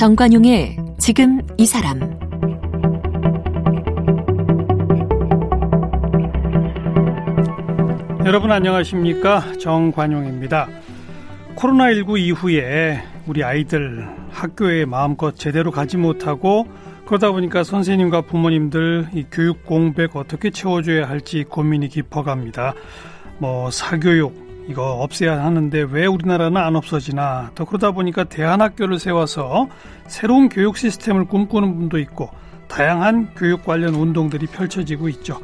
정관용의 지금 이 사람 여러분 안녕하십니까 정관용입니다. 코로나19 이후에 우리 아이들 학교에 마음껏 제대로 가지 못하고 그러다 보니까 선생님과 부모님들 이 교육 공백 어떻게 채워줘야 할지 고민이 깊어갑니다. 뭐 사교육 이거 없애야 하는데 왜 우리나라는 안 없어지나 또 그러다 보니까 대안학교를 세워서 새로운 교육 시스템을 꿈꾸는 분도 있고 다양한 교육 관련 운동들이 펼쳐지고 있죠.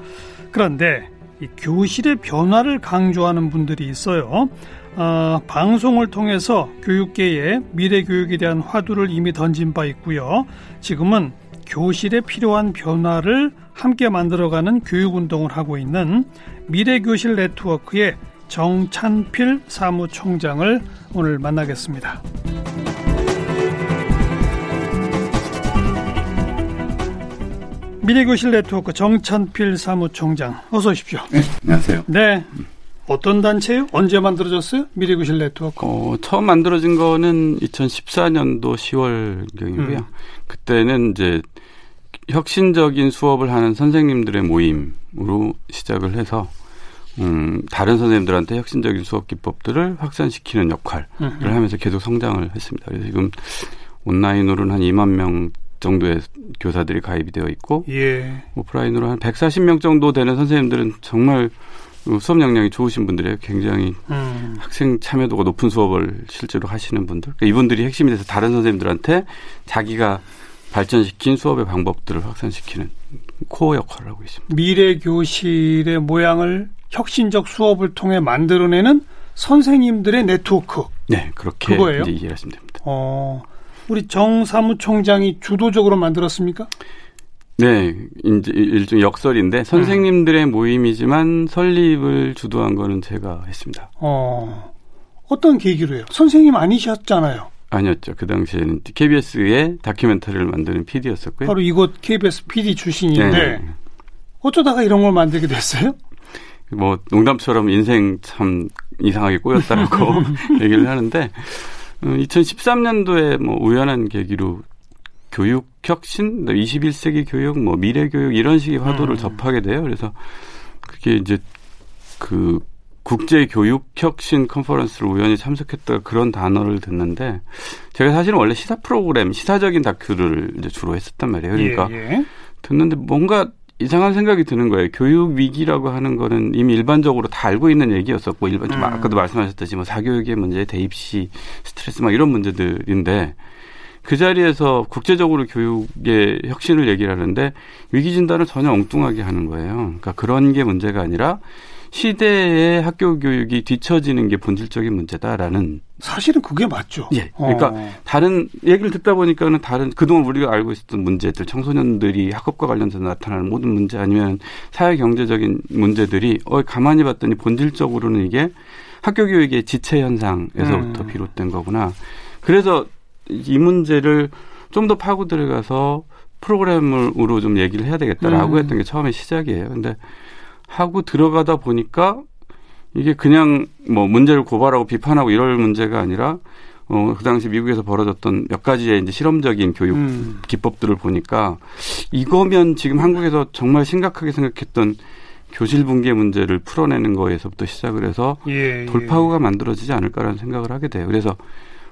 그런데 이 교실의 변화를 강조하는 분들이 있어요. 어, 방송을 통해서 교육계에 미래 교육에 대한 화두를 이미 던진 바 있고요. 지금은 교실에 필요한 변화를 함께 만들어가는 교육 운동을 하고 있는 미래교실 네트워크의 정찬필 사무총장을 오늘 만나겠습니다. 미래교실 네트워크 정찬필 사무총장 어서 오십시오. 네, 안녕하세요. 네. 어떤 단체요? 언제 만들어졌어요? 미래교실 네트워크. 어, 처음 만들어진 거는 2014년도 10월경이고요. 음. 그때는 이제 혁신적인 수업을 하는 선생님들의 모임으로 시작을 해서 음, 다른 선생님들한테 혁신적인 수업 기법들을 확산시키는 역할을 음흠. 하면서 계속 성장을 했습니다. 그래서 지금 온라인으로는 한 2만 명 정도의 교사들이 가입이 되어 있고 예. 오프라인으로 한 140명 정도 되는 선생님들은 정말 수업 역량이 좋으신 분들이에요. 굉장히 음. 학생 참여도가 높은 수업을 실제로 하시는 분들. 그러니까 이분들이 핵심이 돼서 다른 선생님들한테 자기가 발전시킨 수업의 방법들을 확산시키는 코어 역할을 하고 있습니다. 미래 교실의 모양을 혁신적 수업을 통해 만들어내는 선생님들의 네트워크. 네, 그렇게 그거예요? 이제 이해하시면 됩니다. 어, 우리 정 사무총장이 주도적으로 만들었습니까? 네, 이제 일종 역설인데 선생님들의 음. 모임이지만 설립을 주도한 거는 제가 했습니다. 어, 어떤 계기로요? 선생님 아니셨잖아요. 아니었죠. 그 당시에는 KBS의 다큐멘터리를 만드는 PD였었고요. 바로 이곳 KBS PD 출신인데 네. 어쩌다가 이런 걸 만들게 됐어요? 뭐 농담처럼 인생 참 이상하게 꼬였다라고 얘기를 하는데 2013년도에 어, 뭐 우연한 계기로 교육 혁신, 21세기 교육, 뭐 미래 교육 이런 식의 화두를 음. 접하게 돼요. 그래서 그게 이제 그 국제 교육 혁신 컨퍼런스를 우연히 참석했다 그런 단어를 듣는데 제가 사실은 원래 시사 프로그램, 시사적인 다큐를 이제 주로 했었단 말이에요. 그러니까 예, 예. 듣는데 뭔가 이상한 생각이 드는 거예요. 교육 위기라고 하는 거는 이미 일반적으로 다 알고 있는 얘기였었고 일반 좀 음. 아까도 말씀하셨듯이 뭐 사교육의 문제, 대입시 스트레스 막 이런 문제들인데 그 자리에서 국제적으로 교육의 혁신을 얘기를 하는데 위기 진단을 전혀 엉뚱하게 하는 거예요. 그러니까 그런 게 문제가 아니라 시대의 학교 교육이 뒤처지는 게 본질적인 문제다라는 사실은 그게 맞죠. 예. 그러니까 어. 다른 얘기를 듣다 보니까는 다른 그동안 우리가 알고 있었던 문제들, 청소년들이 학업과 관련해서 나타나는 모든 문제 아니면 사회 경제적인 문제들이 어 가만히 봤더니 본질적으로는 이게 학교 교육의 지체 현상에서부터 음. 비롯된 거구나. 그래서 이 문제를 좀 더 파고 들어가서 프로그램으로 좀 얘기를 해야 되겠다라고 음. 했던 게 처음에 시작이에요. 근데 하고 들어가다 보니까 이게 그냥 뭐 문제를 고발하고 비판하고 이럴 문제가 아니라 어, 그 당시 미국에서 벌어졌던 몇 가지의 이제 실험적인 교육 음. 기법들을 보니까 이거면 지금 한국에서 정말 심각하게 생각했던 교실 붕괴 문제를 풀어내는 거에서부터 시작을 해서 예, 예. 돌파구가 만들어지지 않을까라는 생각을 하게 돼요. 그래서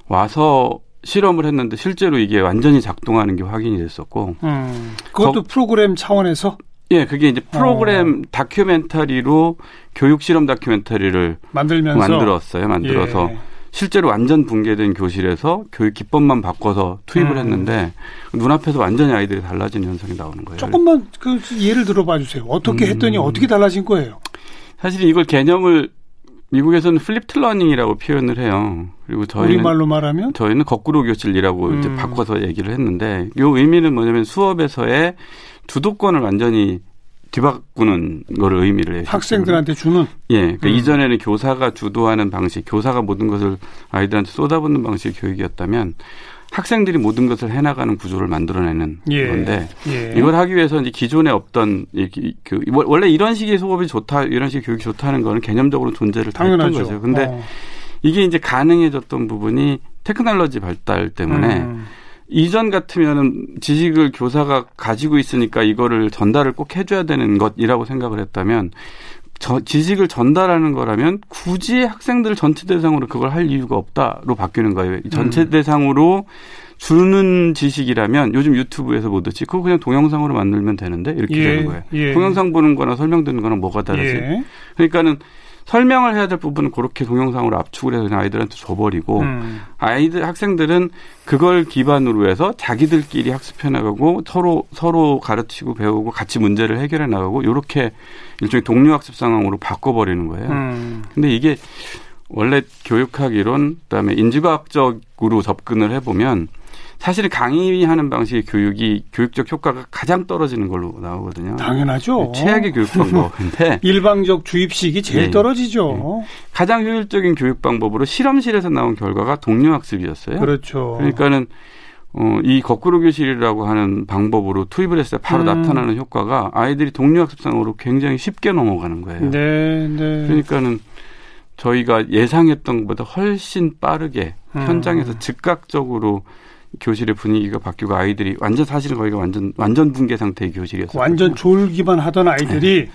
와서 실험을 했는데 실제로 이게 완전히 작동하는 게 확인이 됐었고. 음. 그것도 거, 프로그램 차원에서? 예, 그게 이제 프로그램 어. 다큐멘터리로 교육 실험 다큐멘터리를 만들면서 만들었어요. 만들어서 예. 실제로 완전 붕괴된 교실에서 교육 기법만 바꿔서 투입을 음. 했는데 눈앞에서 완전히 아이들이 달라지는 현상이 나오는 거예요. 조금만 그 예를 들어봐 주세요. 어떻게 음. 했더니 음. 어떻게 달라진 거예요? 사실 이걸 개념을 미국에서는 flipped learning이라고 표현을 해요. 그리고 저희는 우리말로 말하면 저희는 거꾸로 교실이라고 음. 이제 바꿔서 얘기를 했는데 요 의미는 뭐냐면 수업에서의 주도권을 완전히 뒤바꾸는 거를 의미를 해요. 학생들한테 주는? 예. 그러니까 음. 이전에는 교사가 주도하는 방식, 교사가 모든 것을 아이들한테 쏟아붓는 방식의 교육이었다면 학생들이 모든 것을 해나가는 구조를 만들어내는 예. 건데 예. 이걸 하기 위해서 이제 기존에 없던 이, 그 원래 이런 식의 수업이 좋다 이런 식의 교육이 좋다는 거는 개념적으로 존재를 당연하죠. 거죠. 근데 어. 이게 이제 가능해졌던 부분이 테크놀로지 발달 때문에 음. 이전 같으면은 지식을 교사가 가지고 있으니까 이거를 전달을 꼭 해줘야 되는 것이라고 생각을 했다면 저 지식을 전달하는 거라면 굳이 학생들 전체 대상으로 그걸 할 이유가 없다로 바뀌는 거예요. 이 전체 음. 대상으로 주는 지식이라면 요즘 유튜브에서 보듯이 그거 그냥 동영상으로 만들면 되는데 이렇게 예, 되는 거예요. 예. 동영상 보는 거나 설명 듣는 거랑 뭐가 다르지? 예. 그러니까는 설명을 해야 될 부분은 그렇게 동영상으로 압축을 해서 그냥 아이들한테 줘버리고 음. 아이들 학생들은 그걸 기반으로 해서 자기들끼리 학습해 나가고 서로 서로 가르치고 배우고 같이 문제를 해결해 나가고 이렇게 일종의 동료 학습 상황으로 바꿔버리는 거예요. 음. 근데 이게 원래 교육학 이론 그다음에 인지과학적으로 접근을 해보면 사실은 강의하는 방식의 교육이 교육적 효과가 가장 떨어지는 걸로 나오거든요. 당연하죠. 최악의 교육 방법인데 일방적 주입식이 제일 예. 떨어지죠. 가장 효율적인 교육 방법으로 실험실에서 나온 결과가 동료 학습이었어요. 그렇죠. 그러니까는 어, 이 거꾸로 교실이라고 하는 방법으로 투입을 했을 때 바로 음. 나타나는 효과가 아이들이 동료 학습상으로 굉장히 쉽게 넘어가는 거예요. 네, 네. 그러니까는 저희가 예상했던 것보다 훨씬 빠르게 음. 현장에서 즉각적으로 교실의 분위기가 바뀌고 아이들이 완전 사실은 거기가 완전 완전 붕괴 상태의 교실이었어요. 완전 졸기만 하던 네. 아이들이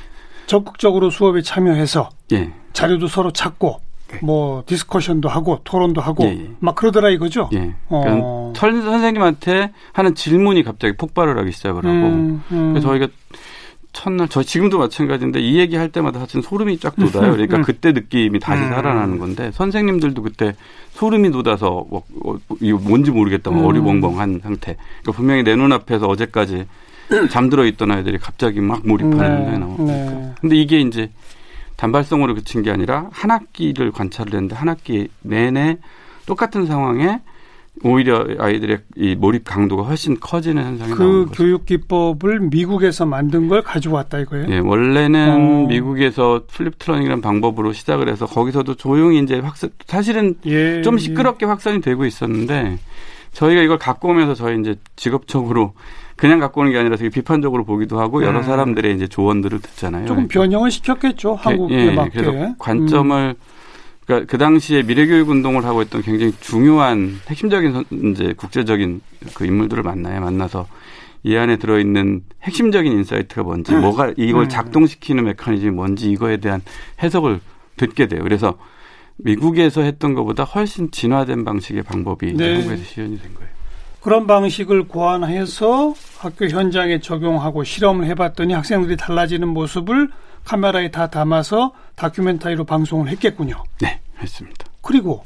적극적으로 수업에 참여해서 예. 자료도 서로 찾고 네. 뭐 디스커션도 하고 토론도 하고 예, 예. 막 그러더라 이거죠. 예. 어. 그러니까 선- 선생님한테 하는 질문이 갑자기 폭발을 하기 시작을 하고 음, 음. 그래서 저희가 첫날 저 지금도 마찬가지인데 이 얘기 할 때마다 사실 소름이 쫙 돋아요. 그러니까 음. 그때 느낌이 다시 음. 살아나는 건데 선생님들도 그때 소름이 돋아서 뭐, 어, 이거 뭔지 모르겠다 뭐 음. 어리벙벙한 상태. 그러니까 분명히 내 눈앞에서 어제까지 잠들어 있던 아이들이 갑자기 막 몰입하는 현상이 나오고. 네. 근데 이게 이제 단발성으로 그친 게 아니라 한 학기를 관찰을 했는데 한 학기 내내 똑같은 상황에 오히려 아이들의 이 몰입 강도가 훨씬 커지는 현상이 나오는 그 거죠. 교육 기법을 미국에서 만든 걸 가지고 왔다 이거예요. 예, 원래는 어. 미국에서 flipped learning이라는 방법으로 시작을 해서 거기서도 조용히 이제 확산 사실은 예, 좀 예. 시끄럽게 확산이 되고 있었는데 저희가 이걸 갖고 오면서 저희 이제 직업적으로 그냥 갖고 오는 게 아니라 되게 비판적으로 보기도 하고 여러 음. 사람들의 이제 조언들을 듣잖아요. 조금 변형을 시켰겠죠 한국에 예, 맞게. 그래서 관점을 그러니까 그 당시에 미래교육 운동을 하고 있던 굉장히 중요한 핵심적인 선- 이제 국제적인 그 인물들을 만나요. 만나서 이 안에 들어있는 핵심적인 insight가 뭔지, 뭐가 이걸 음. 작동시키는 메커니즘이 뭔지 이거에 대한 해석을 듣게 돼요. 그래서 미국에서 했던 것보다 훨씬 진화된 방식의 방법이 네. 한국에서 시연이 된 거예요. 그런 방식을 고안해서 학교 현장에 적용하고 실험을 해봤더니 학생들이 달라지는 모습을 카메라에 다 담아서 다큐멘터리로 방송을 했겠군요. 네, 했습니다. 그리고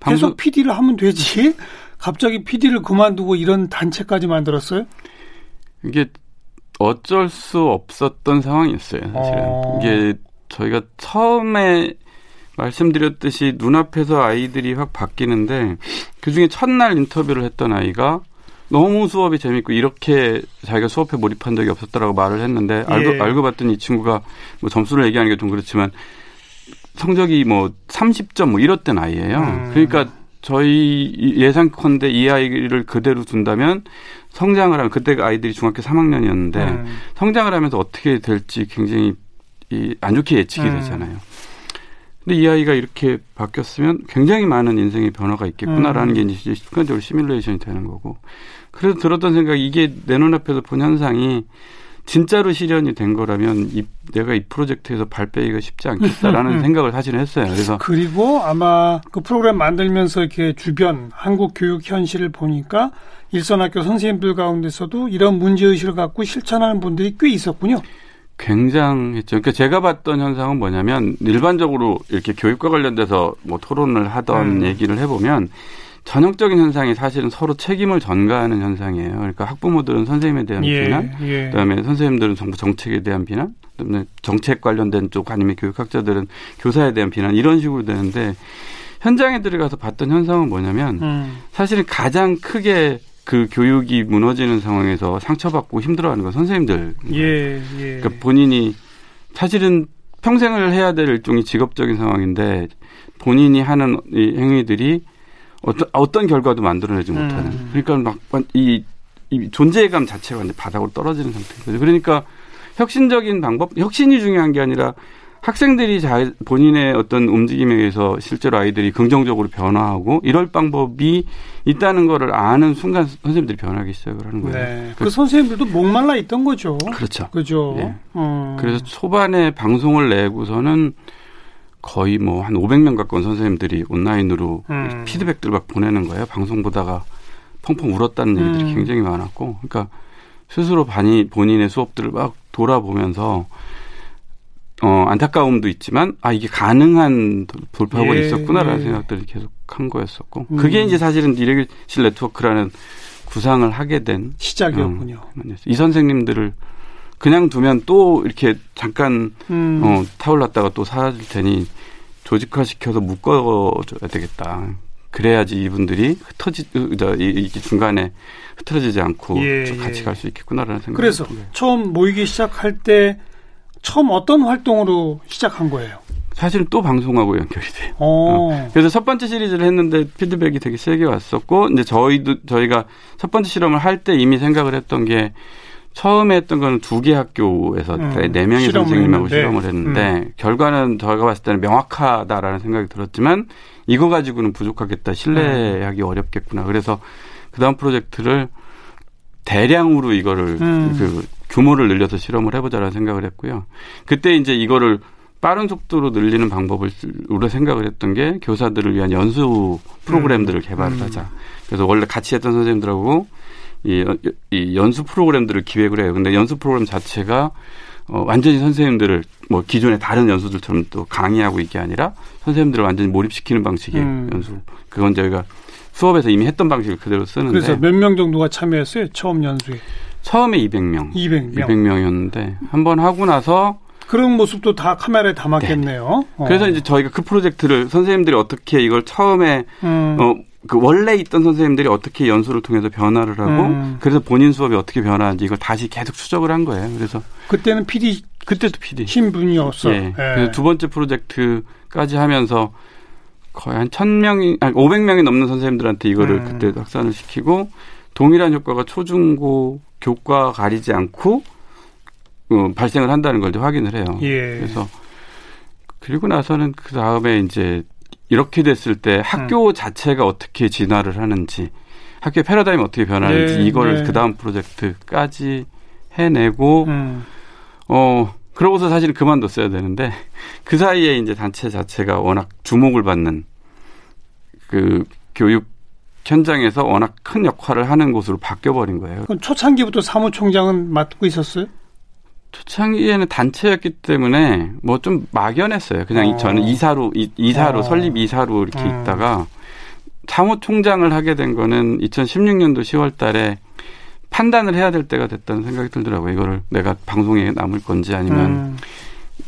방송 계속 PD를 하면 되지. 갑자기 PD를 그만두고 이런 단체까지 만들었어요? 이게 어쩔 수 없었던 상황이었어요. 사실은 어. 이게 저희가 처음에 말씀드렸듯이 눈앞에서 아이들이 확 바뀌는데 그 중에 첫날 인터뷰를 했던 아이가 너무 수업이 재밌고 이렇게 자기가 수업에 몰입한 적이 없었다라고 말을 했는데 알고 예. 알고 봤더니 이 친구가 뭐 점수를 얘기하는 게 좀 그렇지만 성적이 뭐 30점 뭐 이렇던 아이예요. 음. 그러니까 저희 예상컨대 이 아이를 그대로 둔다면 성장을 하면 그때 아이들이 중학교 3학년이었는데 음. 성장을 하면서 어떻게 될지 굉장히 이 안 좋게 예측이 음. 되잖아요. 근데 이 아이가 이렇게 바뀌었으면 굉장히 많은 인생의 변화가 있겠구나라는 음. 게 이제 순간적으로 시뮬레이션이 되는 거고. 그래서 들었던 생각이 이게 내 눈앞에서 본 현상이 진짜로 실현이 된 거라면 이, 내가 이 프로젝트에서 발 빼기가 쉽지 않겠다라는 생각을 사실은 했어요. 그래서 그리고 아마 그 프로그램 만들면서 이렇게 주변 한국 교육 현실을 보니까 일선 학교 선생님들 가운데서도 이런 문제 의식을 갖고 실천하는 분들이 꽤 있었군요. 굉장했죠. 그러니까 제가 봤던 현상은 뭐냐면 일반적으로 이렇게 교육과 관련돼서 뭐 토론을 하던 음. 얘기를 해보면 전형적인 현상이 사실은 서로 책임을 전가하는 현상이에요. 그러니까 학부모들은 선생님에 대한 비난, 예. 그다음에 선생님들은 정부 정책에 대한 비난, 그다음에 정책 관련된 쪽 아니면 교육학자들은 교사에 대한 비난 이런 식으로 되는데 현장에 들어가서 봤던 현상은 뭐냐면 음. 사실은 가장 크게 그 교육이 무너지는 상황에서 상처받고 힘들어하는 건 선생님들. 예, 예. 그러니까 본인이 사실은 평생을 해야 될 일종의 직업적인 상황인데 본인이 하는 이 행위들이 어떤 어떤 결과도 만들어내지 못하는. 음. 그러니까 막이 이 존재감 자체가 바닥으로 떨어지는 상태인 거죠. 그러니까 혁신적인 방법, 혁신이 중요한 게 아니라 학생들이 자, 본인의 어떤 움직임에 의해서 실제로 아이들이 긍정적으로 변화하고 이럴 방법이 있다는 거를 아는 순간 선생님들이 변하기 시작을 하는 거예요. 네. 그, 그 선생님들도 목말라 있던 거죠. 그렇죠. 그죠. 예. 어. 그래서 초반에 방송을 내고서는 거의 뭐 한 500명 가까운 선생님들이 온라인으로 음. 피드백들 막 보내는 거예요. 방송 보다가 펑펑 울었다는 얘기들이 음. 굉장히 많았고, 그러니까 스스로 반이 본인의 수업들을 막 돌아보면서 어 안타까움도 있지만 아 이게 가능한 돌파구가 예, 있었구나라는 예. 생각들을 계속 한 거였었고, 음. 그게 이제 사실은 디렉실 네트워크라는 구상을 하게 된 시작이었군요. 음, 이 선생님들을 그냥 두면 또 이렇게 잠깐 음. 어, 타올랐다가 또 사라질 테니 조직화 시켜서 묶어줘야 되겠다. 그래야지 이분들이 흩어지, 이, 이 중간에 흩어지지 않고 예, 쭉 같이 예. 갈수 있겠구나라는 생각. 그래서 처음 모이기 시작할 때 처음 어떤 활동으로 시작한 거예요? 사실은 또 방송하고 연결이 돼요. 어. 그래서 첫 번째 시리즈를 했는데 피드백이 되게 세게 왔었고, 이제 저희도, 저희가 첫 번째 실험을 할 때 이미 생각을 했던 게 처음에 했던 거는 두 개 학교에서 음, 네 명의 실험을 선생님하고 음. 실험을 했는데 결과는 저희가 봤을 때는 명확하다라는 생각이 들었지만 이거 가지고는 부족하겠다 신뢰하기 어렵겠구나 그래서 그 다음 프로젝트를 대량으로 이거를 음. 그 규모를 늘려서 실험을 해보자라는 생각을 했고요 그때 이제 이거를 빠른 속도로 늘리는 방법을 우리가 생각을 했던 게 교사들을 위한 연수 프로그램들을 개발을 음. 하자 그래서 원래 같이 했던 선생님들하고 이, 이 연수 프로그램들을 기획을 해요. 근데 연수 프로그램 자체가 어, 완전히 선생님들을 뭐 기존의 다른 연수들처럼 또 강의하고 이게 아니라 선생님들을 완전히 몰입시키는 방식의 음. 연수. 그건 저희가 수업에서 이미 했던 방식을 그대로 쓰는데 그래서 몇 명 정도가 참여했어요? 처음 연수에. 처음에 200명, 200명. 200명이었는데 한 번 하고 나서 그런 모습도 다 카메라에 담았겠네요. 어. 그래서 이제 저희가 그 프로젝트를 선생님들이 어떻게 이걸 처음에 음. 어, 그 원래 있던 선생님들이 어떻게 연수를 통해서 변화를 하고 음. 그래서 본인 수업이 어떻게 변화하는지 이걸 다시 계속 추적을 한 거예요. 그래서 그때는 PD 그때도 PD. 신분이었어. 예. 그래서 두 번째 프로젝트까지 하면서 거의 한 1000명이, 아니 500명이 넘는 선생님들한테 이거를 음. 그때 확산을 시키고 동일한 효과가 초중고 교과 가리지 않고 어, 발생을 한다는 걸 확인을 해요. 예. 그래서 그리고 나서는 그 다음에 이제 이렇게 됐을 때 학교 자체가 어떻게 진화를 하는지 학교의 패러다임이 어떻게 변하는지 네, 이거를 네. 그 다음 프로젝트까지 해내고 음. 어, 그러고서 사실 그만뒀어야 되는데, 그 사이에 이제 단체 자체가 워낙 주목을 받는 그 교육 현장에서 워낙 큰 역할을 하는 곳으로 바뀌어버린 거예요. 그럼 초창기부터 사무총장은 맡고 있었어요? 초창기에는 단체였기 때문에 뭐 좀 막연했어요. 그냥 이- 어. 저는 이사로, 이, 이사로, 어. 설립 이사로 이렇게 음. 있다가 사무총장을 하게 된 거는 2016년도 10월 달에 판단을 해야 될 때가 됐다는 생각이 들더라고요. 이거를 내가 방송에 남을 건지 아니면 음.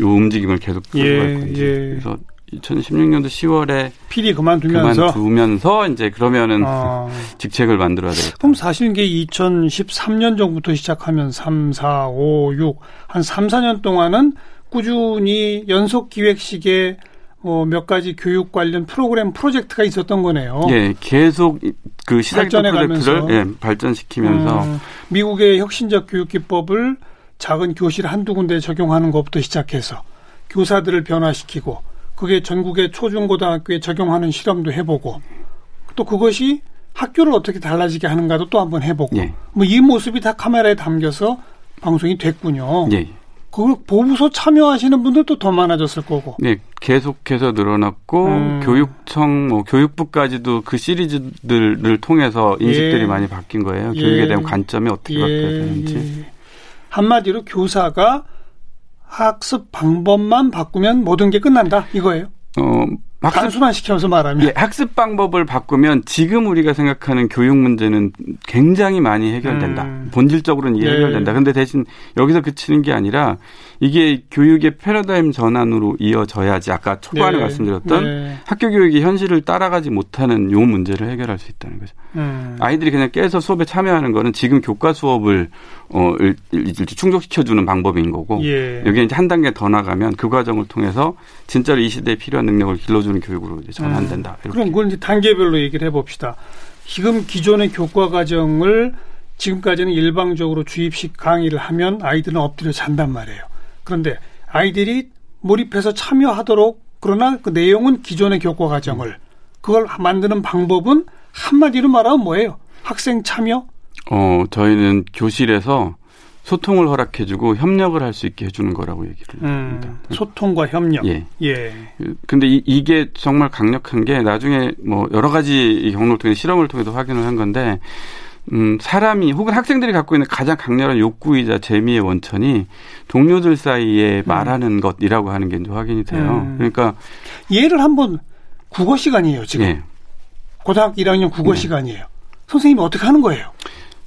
요 움직임을 계속 끌고 예, 갈 건지. 예. 그래서 2016년도 10월에 PD 그만두면서 그만두면서 이제 그러면은 어. 직책을 만들어야 되겠다. 그럼 사실 이게 2013년 정부터 시작하면 3, 4, 5, 6, 한 3, 4년 동안은 꾸준히 연속 기획식에 어, 몇 가지 교육 관련 프로그램 프로젝트가 있었던 거네요. 예, 계속 이- 그 발전해 프로젝트를. 예, 발전시키면서 음, 미국의 혁신적 교육 기법을 작은 교실 한두 군데 적용하는 것부터 시작해서 교사들을 변화시키고 그게 전국의 초중고등학교에 적용하는 실험도 해보고 또 그것이 학교를 어떻게 달라지게 하는가도 또 한번 해보고 예. 뭐이 모습이 다 카메라에 담겨서 방송이 됐군요. 예. 그걸 보고서 참여하시는 분들도 더 많아졌을 거고. 네, 계속해서 늘어났고 음. 교육청 뭐 교육부까지도 그 시리즈들을 통해서 인식들이 예. 많이 바뀐 거예요. 예. 교육에 대한 관점이 어떻게 바뀌어야 되는지. 예. 한마디로 교사가 학습 방법만 바꾸면 모든 게 끝난다 이거예요. 어, 학습 단순화 시켜서 말하면. 예, 학습 방법을 바꾸면 지금 우리가 생각하는 교육 문제는 굉장히 많이 해결된다. 음. 본질적으로는 이게 예. 해결된다. 근데 대신 여기서 그치는 게 아니라 이게 교육의 패러다임 전환으로 이어져야지 아까 초반에 네. 말씀드렸던 네. 학교 교육이 현실을 따라가지 못하는 요 문제를 해결할 수 있다는 거죠. 음. 아이들이 그냥 깨서 수업에 참여하는 거는 지금 교과 수업을 어 충족시켜 주는 방법인 거고 예. 여기 이제 한 단계 더 나가면 그 과정을 통해서 진짜로 이 시대에 필요한 능력을 길러 주는 받쳐주는 교육으로 이제 전환된다. 음. 그럼 그건 이제 단계별로 얘기를 해봅시다. 지금 기존의 교과 과정을 지금까지는 일방적으로 주입식 강의를 하면 아이들은 엎드려 잔단 말이에요. 그런데 아이들이 몰입해서 참여하도록 그러나 그 내용은 기존의 교과 과정을 그걸 만드는 방법은 한마디로 말하면 뭐예요? 학생 참여? 어, 저희는 교실에서 소통을 허락해주고 협력을 할 수 있게 해주는 거라고 얘기를 음, 합니다. 소통과 협력. 예. 예. 근데 이, 게 정말 강력한 게 나중에 뭐 여러 가지 경로를 통해 실험을 통해서 확인을 한 건데 음, 사람이 혹은 학생들이 갖고 있는 가장 강렬한 욕구이자 재미의 원천이 동료들 사이에 음. 말하는 것이라고 하는 게 이제 확인이 돼요. 음. 그러니까 예를 한번 국어 시간이에요, 지금. 예. 고등학교 1학년 국어 네. 시간이에요. 선생님이 어떻게 하는 거예요?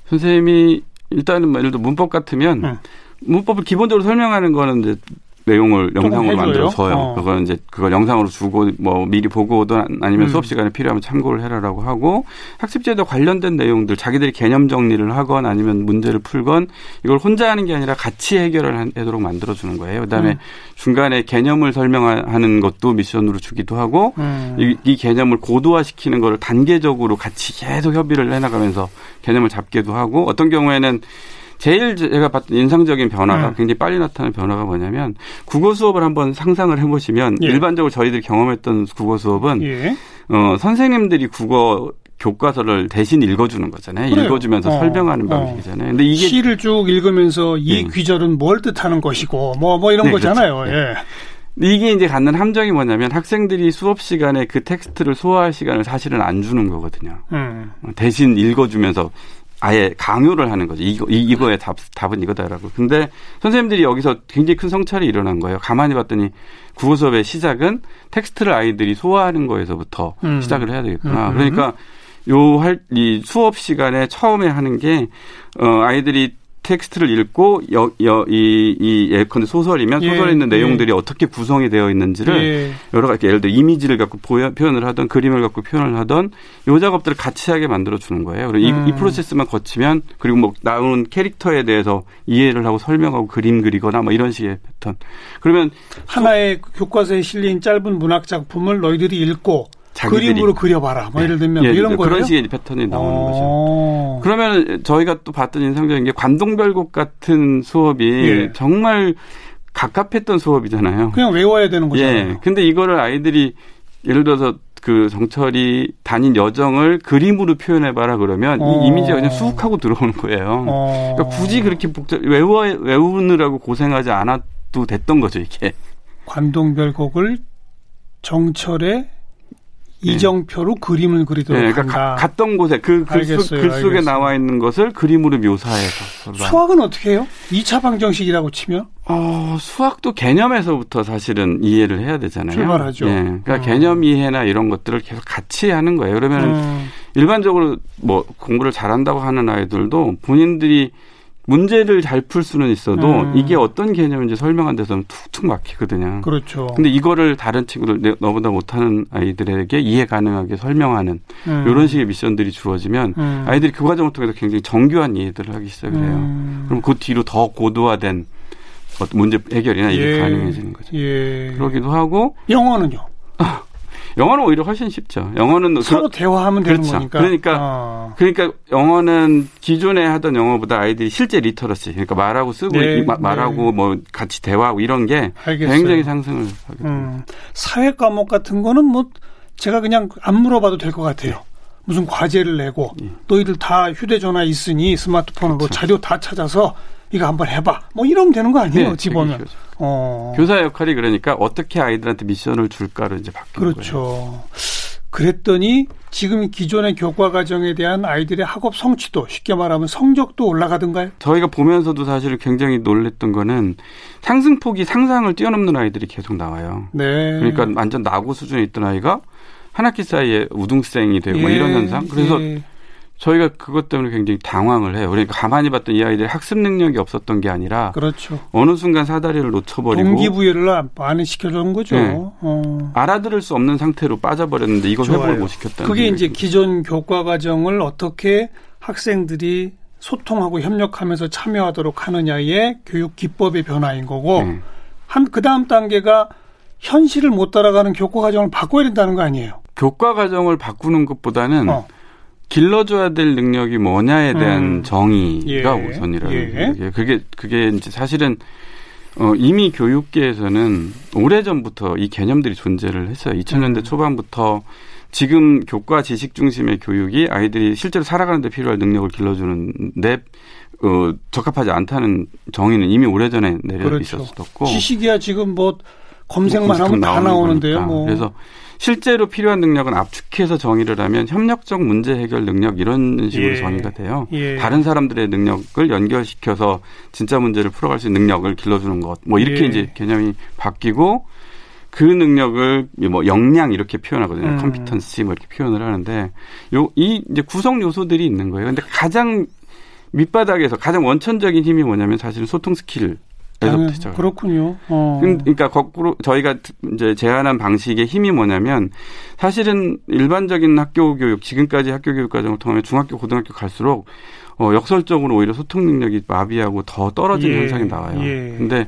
선생님이 일단은 뭐 예를 들어 문법 같으면 응. 문법을 기본적으로 설명하는 거는 이제 내용을 영상으로 만들어서요. 어. 그건 이제 그걸 영상으로 주고 뭐 미리 보고 오든 아니면 음. 수업 시간에 필요하면 참고를 해라라고 하고 학습제도 관련된 내용들 자기들이 개념 정리를 하건 아니면 문제를 풀건 이걸 혼자 하는 게 아니라 같이 해결을 하도록 만들어 주는 거예요. 그다음에 음. 중간에 개념을 설명하는 것도 미션으로 주기도 하고 음. 이, 이, 개념을 고도화시키는 거를 단계적으로 같이 계속 협의를 해 나가면서 개념을 잡기도 하고 어떤 경우에는 제일 제가 봤던 인상적인 변화가 음. 굉장히 빨리 나타나는 변화가 뭐냐면 국어 수업을 한번 상상을 해보시면 예. 일반적으로 저희들이 경험했던 국어 수업은 예. 어, 선생님들이 국어 교과서를 대신 읽어주는 거잖아요. 그래요. 읽어주면서 어. 설명하는 어. 방식이잖아요. 근데 이게 시를 쭉 읽으면서 이 예. 귀절은 뭘 뜻하는 것이고 뭐뭐 뭐 이런 네, 거잖아요. 그렇죠. 예. 이게 이제 갖는 함정이 뭐냐면 학생들이 수업 시간에 그 텍스트를 소화할 시간을 사실은 안 주는 거거든요. 음. 대신 읽어주면서 아예 강요를 하는 거죠. 이거, 이, 거의 답, 답은 이거다라고. 근데 선생님들이 여기서 굉장히 큰 성찰이 일어난 거예요. 가만히 봤더니 국어 수업의 시작은 텍스트를 아이들이 소화하는 거에서부터 음. 시작을 해야 되겠구나. 음. 그러니까 요 할, 이 수업 시간에 처음에 하는 게, 어, 아이들이 텍스트를 읽고 여, 여, 이, 이 예컨대 소설이면 예, 소설에 있는 내용들이 예. 어떻게 구성이 되어 있는지를 예. 여러 가지 예를 들어 이미지를 갖고 보여, 표현을 하던 그림을 갖고 표현을 하던 요 작업들을 같이 하게 만들어 주는 거예요. 그리고 음. 이, 이, 프로세스만 거치면 그리고 뭐 나오는 캐릭터에 대해서 이해를 하고 설명하고 그림 그리거나 뭐 이런 식의 패턴. 그러면 하나의 교과서에 실린 짧은 문학 작품을 너희들이 읽고 그림으로 그려봐라. 뭐 네. 예를 들면 뭐 예, 이런 거예요. 그런 식의 패턴이 나오는 어. 거죠. 그러면 저희가 또 봤던 인상적인 게 관동별곡 같은 수업이 예. 정말 갑갑했던 수업이잖아요. 그냥 외워야 되는 거잖아요. 예. 근데 이거를 아이들이 예를 들어서 그 정철이 다닌 여정을 그림으로 표현해봐라 그러면 어. 이 이미지가 그냥 수욱하고 들어오는 거예요. 어. 그러니까 굳이 그렇게 복잡 외워 외우느라고 고생하지 않아도 됐던 거죠 이게. 관동별곡을 정철의 네. 이정표로 그림을 그리도록 네, 그러니까 한다. 갔던 곳에 그 글, 글 속에 나와 있는 것을 그림으로 묘사해서. 수학은 어떻게 해요? 2차 방정식이라고 치면? 어, 수학도 개념에서부터 사실은 이해를 해야 되잖아요. 출발하죠. 예, 그러니까 어. 개념 이해나 이런 것들을 계속 같이 하는 거예요. 그러면 음. 일반적으로 뭐 공부를 잘한다고 하는 아이들도 본인들이 문제를 잘 풀 수는 있어도 음. 이게 어떤 개념인지 설명한 데서는 툭툭 막히거든요. 그렇죠. 근데 이거를 다른 친구들 너보다 못하는 아이들에게 이해 가능하게 설명하는 음. 이런 식의 미션들이 주어지면 음. 아이들이 그 과정을 통해서 굉장히 정교한 이해들을 하기 시작을 해요. 음. 그럼 그 뒤로 더 고도화된 문제 해결이나 이게 예. 가능해지는 거죠. 예. 그러기도 하고 영어는요. 영어는 오히려 훨씬 쉽죠. 영어는 서로 그, 대화하면 되는 그렇죠. 거니까. 그러니까 어. 그러니까 영어는 기존에 하던 영어보다 아이들이 실제 literacy, 그러니까 말하고 쓰고 네, 마, 말하고 네. 뭐 같이 대화하고 이런 게 알겠어요. 굉장히 상승을 하게 됩니다. 음. 사회 과목 같은 거는 뭐 제가 그냥 안 물어봐도 될 것 같아요. 무슨 과제를 내고 예. 너희들 다 휴대전화 있으니 스마트폰으로 그렇죠. 자료 다 찾아서 이거 한번 해봐. 뭐 이러면 되는 거 아니에요? 네, 집어면. 어. 교사 역할이 그러니까 어떻게 아이들한테 미션을 줄까를 이제 바뀌는 그렇죠. 거예요. 그랬더니 지금 기존의 교과 과정에 대한 아이들의 학업 성취도 쉽게 말하면 성적도 올라가던가요? 저희가 보면서도 사실 굉장히 놀랬던 거는 상승폭이 상상을 뛰어넘는 아이들이 계속 나와요. 네. 그러니까 완전 나고 수준에 있던 아이가 한 학기 사이에 우등생이 되고 뭐 예, 이런 현상. 그래서 예. 저희가 그것 때문에 굉장히 당황을 해요. 그러니까 가만히 봤던 이 아이들이 학습 능력이 없었던 게 아니라 그렇죠. 어느 순간 사다리를 놓쳐버리고 동기부여를 많이 시켜주는 거죠. 네. 어. 알아들을 수 없는 상태로 빠져버렸는데 이걸 좋아요. 회복을 못 시켰다는 그게 이제 기존 교과 과정을 어떻게 학생들이 소통하고 협력하면서 참여하도록 하느냐의 교육 기법의 변화인 거고 네. 한그 다음 단계가 현실을 못 따라가는 교과 과정을 바꿔야 된다는 거 아니에요? 교과 과정을 바꾸는 것보다는 어. 길러줘야 될 능력이 뭐냐에 대한 음. 정의가 예. 우선이라는 예. 게 그게 그게 이제 사실은 어, 이미 교육계에서는 오래 전부터 이 개념들이 존재를 했어요. 2000년대 음. 초반부터 지금 교과 지식 중심의 교육이 아이들이 실제로 살아가는 데 필요할 능력을 길러주는데 어, 적합하지 않다는 정의는 이미 오래전에 내려 그렇죠. 있었었고 지식이야 지금 뭐 검색만 뭐 하면 다 나오는데요. 뭐. 그래서 실제로 필요한 능력은 압축해서 정의를 하면 협력적 문제 해결 능력 이런 식으로 예. 정의가 돼요. 예. 다른 사람들의 능력을 연결시켜서 진짜 문제를 풀어갈 수 있는 능력을 길러주는 것. 뭐 이렇게 예. 이제 개념이 바뀌고 그 능력을 뭐 역량 이렇게 표현하거든요. 음. 컴피턴시 뭐 이렇게 표현을 하는데 요 이 이제 구성 요소들이 있는 거예요. 근데 가장 밑바닥에서 가장 원천적인 힘이 뭐냐면 사실은 소통 스킬 네, 그렇군요. 어. 그러니까 거꾸로 저희가 이제 제안한 방식의 힘이 뭐냐면 사실은 일반적인 학교 교육 지금까지 학교 교육 과정을 통해 중학교 고등학교 갈수록 어, 역설적으로 오히려 소통 능력이 마비하고 더 떨어지는 예. 현상이 나와요. 예. 근데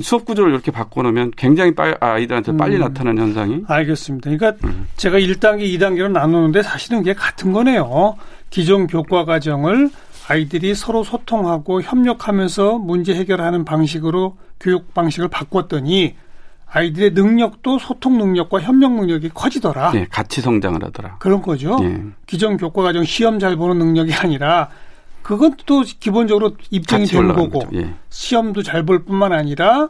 수업 구조를 이렇게 바꿔놓으면 굉장히 빨리 아이들한테 빨리 음. 나타나는 현상이. 알겠습니다. 그러니까 음. 제가 1단계, 2단계로 나누는데 사실은 그게 같은 거네요. 기존 교과 과정을 아이들이 서로 소통하고 협력하면서 문제 해결하는 방식으로 교육 방식을 바꿨더니 아이들의 능력도 소통 능력과 협력 능력이 커지더라. 네, 같이 성장을 하더라. 그런 거죠. 네. 기존 교과 과정 시험 잘 보는 능력이 아니라 그것도 기본적으로 입증이 된 거고 예. 시험도 잘 볼 뿐만 아니라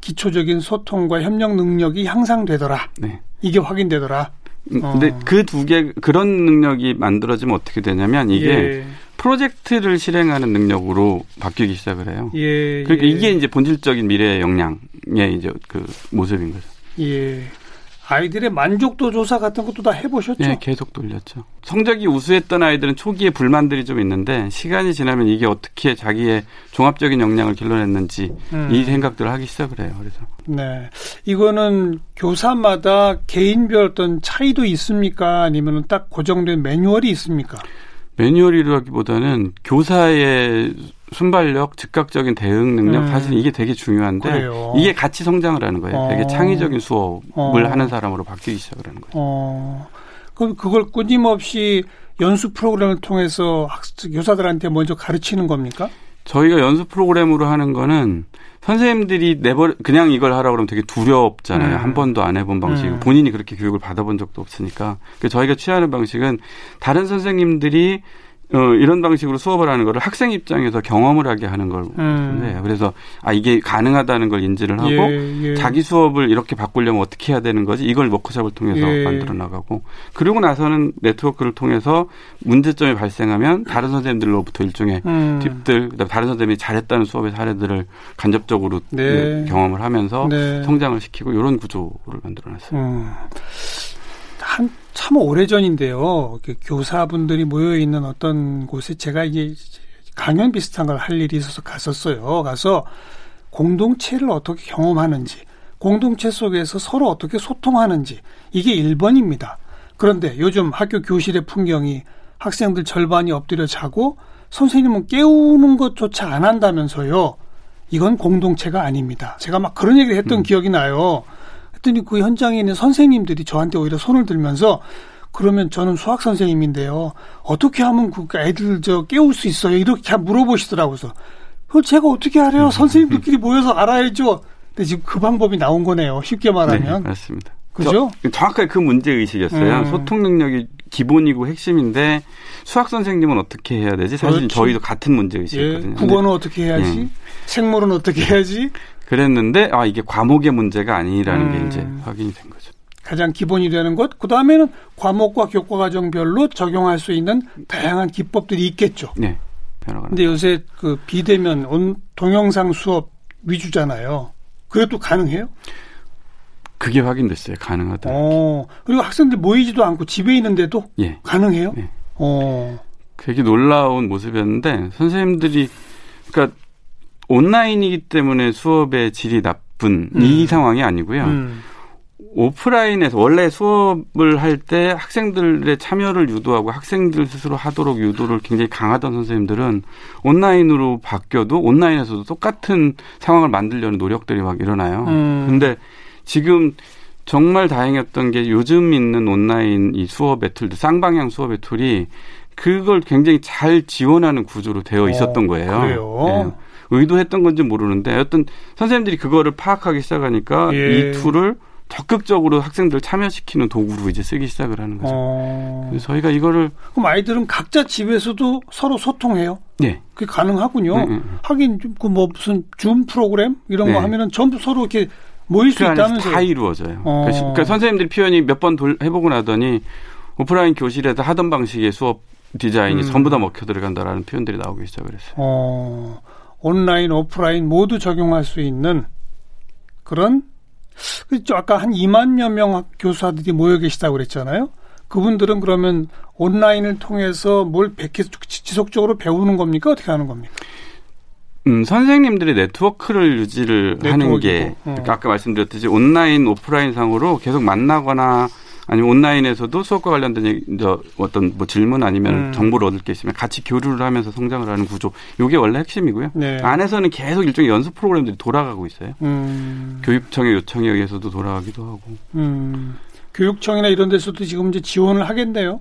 기초적인 소통과 협력 능력이 향상되더라. 네. 이게 확인되더라. 음, 근데 어. 그두 개 그런 능력이 만들어지면 어떻게 되냐면 이게 예. 프로젝트를 실행하는 능력으로 바뀌기 시작을 해요. 예, 그러니까 예. 이게 이제 본질적인 미래의 역량의 이제 그 모습인 거죠. 예. 아이들의 만족도 조사 같은 것도 다 해보셨죠? 네, 계속 돌렸죠. 성적이 우수했던 아이들은 초기에 불만들이 좀 있는데 시간이 지나면 이게 어떻게 자기의 종합적인 역량을 길러냈는지 음. 이 생각들을 하기 시작을 해요. 그래서 네, 이거는 교사마다 개인별 어떤 차이도 있습니까? 아니면 딱 고정된 매뉴얼이 있습니까? 매뉴얼이라기보다는 교사의 순발력, 즉각적인 대응 능력, 음. 사실 이게 되게 중요한데 그래요. 이게 같이 성장을 하는 거예요. 어. 되게 창의적인 수업을 어. 하는 사람으로 바뀌기 시작을 하는 거죠. 어. 그럼 그걸 끊임없이 연수 프로그램을 통해서 학습 교사들한테 먼저 가르치는 겁니까? 저희가 연수 프로그램으로 하는 거는 선생님들이 내버 그냥 이걸 하라고 그러면 되게 두렵잖아요. 음. 한 번도 안 해본 방식. 음. 본인이 그렇게 교육을 받아본 적도 없으니까. 그 저희가 취하는 방식은 다른 선생님들이 어, 이런 방식으로 수업을 하는 거를 학생 입장에서 경험을 하게 하는 걸 음. 네. 그래서 아 이게 가능하다는 걸 인지를 하고 예, 예. 자기 수업을 이렇게 바꾸려면 어떻게 해야 되는 거지 이걸 워크숍을 통해서 예. 만들어 나가고 그리고 나서는 네트워크를 통해서 문제점이 발생하면 다른 선생님들로부터 일종의 음. 팁들 그다음에 다른 선생님이 잘했다는 수업의 사례들을 간접적으로 네. 경험을 하면서 네. 성장을 시키고 이런 구조를 만들어 놨어요. 음. 한 참 오래전인데요. 교사분들이 모여 있는 어떤 곳에 제가 이제 강연 비슷한 걸 할 일이 있어서 갔었어요. 가서 공동체를 어떻게 경험하는지, 공동체 속에서 서로 어떻게 소통하는지 이게 1번입니다. 그런데 요즘 학교 교실의 풍경이 학생들 절반이 엎드려 자고 선생님은 깨우는 것조차 안 한다면서요. 이건 공동체가 아닙니다. 제가 막 그런 얘기를 했던 음. 기억이 나요. 그랬더니 그 현장에 있는 선생님들이 저한테 오히려 손을 들면서 그러면 저는 수학 선생님인데요. 어떻게 하면 그 애들 저 깨울 수 있어요? 이렇게 물어보시더라고요. 그 제가 어떻게 알아요? 음. 선생님들끼리 모여서 알아야죠. 근데 지금 그 방법이 나온 거네요. 쉽게 말하면. 네, 맞습니다. 그죠? 정확하게 그 문제 의식이었어요. 음. 소통 능력이 기본이고 핵심인데 수학 선생님은 어떻게 해야 되지? 사실 그렇지. 저희도 같은 문제 의식이거든요. 예, 국어는 어떻게 해야지? 예. 생물은 어떻게 해야지? 그랬는데 아 이게 과목의 문제가 아니라는 음. 게 이제 확인이 된 거죠. 가장 기본이 되는 것. 그 다음에는 과목과 교과 과정별로 적용할 수 있는 다양한 기법들이 있겠죠. 네. 근데 요새 그 비대면 온 동영상 수업 위주잖아요. 그래도 가능해요? 그게 확인됐어요. 가능하다. 어, 그리고 학생들 모이지도 않고 집에 있는데도 예. 가능해요? 예. 어. 되게 놀라운 모습이었는데 선생님들이 그러니까 온라인이기 때문에 수업의 질이 나쁜 음. 이 상황이 아니고요. 음. 오프라인에서 원래 수업을 할 때 학생들의 참여를 유도하고 학생들 스스로 하도록 유도를 굉장히 강하던 선생님들은 온라인으로 바뀌어도 온라인에서도 똑같은 상황을 만들려는 노력들이 막 일어나요. 음. 근데 지금 정말 다행이었던 게 요즘 있는 온라인 이 수업의 tool, 쌍방향 수업의 tool이 그걸 굉장히 잘 지원하는 구조로 되어 있었던 거예요. 어, 그래요? 예. 의도했던 건지 모르는데 어떤 선생님들이 그거를 파악하기 시작하니까 예. 이 tool을 적극적으로 학생들 참여시키는 도구로 이제 쓰기 시작을 하는 거죠. 어. 그래서 저희가 이거를 그럼 아이들은 각자 집에서도 서로 소통해요? 네. 그게 가능하군요. 네, 네. 하긴 그 뭐 무슨 줌 프로그램 이런 네. 거 하면은 전부 서로 이렇게 모일 수그 안에서 있다면서요. 다 이루어져요. 어. 그러니까, 그러니까 선생님들이 표현이 몇 번 해보고 나더니 오프라인 교실에서 하던 방식의 수업 디자인이 음. 전부 다 먹혀 들어간다라는 표현들이 나오기 시작을 했어요. 어, 온라인, 오프라인 모두 적용할 수 있는 그런 그죠 아까 한 2만여 명 교사들이 모여 계시다고 그랬잖아요. 그분들은 그러면 온라인을 통해서 뭘 지속적으로 배우는 겁니까? 어떻게 하는 겁니까? 음, 선생님들이 네트워크를 유지를 하는 네트워크고. 게 어. 아까 말씀드렸듯이 온라인, 오프라인 상으로 계속 만나거나 아니면 온라인에서도 수업과 관련된 얘기, 저 어떤 뭐 질문 아니면 음. 정보를 얻을 게 있으면 같이 교류를 하면서 성장을 하는 구조. 요게 원래 핵심이고요. 네. 안에서는 계속 일종의 연습 프로그램들이 돌아가고 있어요. 음, 교육청의 요청에 의해서도 돌아가기도 하고. 음, 교육청이나 이런 데서도 지금 이제 지원을 하겠네요.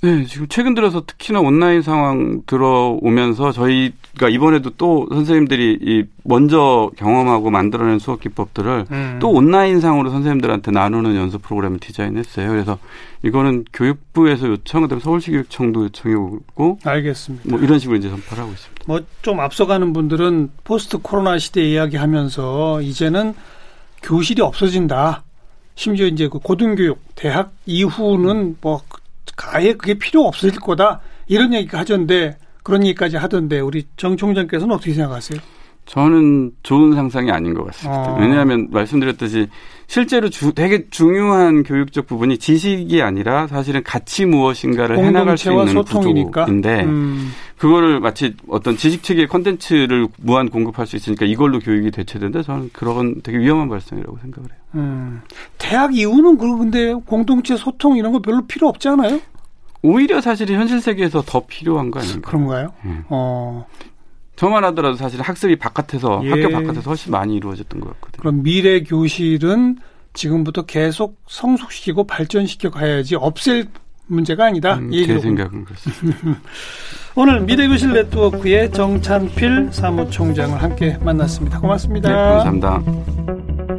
네, 지금 최근 들어서 특히나 온라인 상황 들어오면서 저희가 이번에도 또 선생님들이 이 먼저 경험하고 만들어낸 수업 기법들을 음. 또 온라인 상으로 선생님들한테 나누는 연습 프로그램을 디자인했어요. 그래서 이거는 교육부에서 요청, 그다음에 서울시 교육청도 요청이 오고 알겠습니다. 뭐 이런 식으로 이제 전파를 하고 있습니다. 뭐 좀 앞서가는 분들은 포스트 코로나 시대 이야기하면서 이제는 교실이 없어진다. 심지어 이제 그 고등교육, 대학 이후는 뭐 아예 그게 필요 없을 거다. 이런 얘기가 하던데 그런 얘기까지 하던데 우리 정 총장께서는 어떻게 생각하세요? 저는 좋은 상상이 아닌 것 같습니다. 어. 왜냐하면 말씀드렸듯이 실제로 주, 되게 중요한 교육적 부분이 지식이 아니라 사실은 가치 무엇인가를 해나갈 수 있는 소통이니까. 구조인데 음, 그거를 마치 어떤 지식 체계 컨텐츠를 무한 공급할 수 있으니까 이걸로 교육이 대체된다. 저는 그런 되게 위험한 발상이라고 생각을 해요. 음. 대학 이후는 그 근데 공동체 소통 이런 거 별로 필요 없지 않아요? 오히려 사실은 현실 세계에서 더 필요한 거 아닌가. 그런가요? 음. 어, 저만 하더라도 사실 학습이 바깥에서 예. 학교 바깥에서 훨씬 많이 이루어졌던 것 같거든요. 그럼 미래 교실은 지금부터 계속 성숙시키고 발전시켜 가야지 없앨 문제가 아니다. 음, 이 제. 생각은 그렇습니다. 오늘 미래교실 네트워크의 정찬필 사무총장을 함께 만났습니다. 고맙습니다. 네, 감사합니다.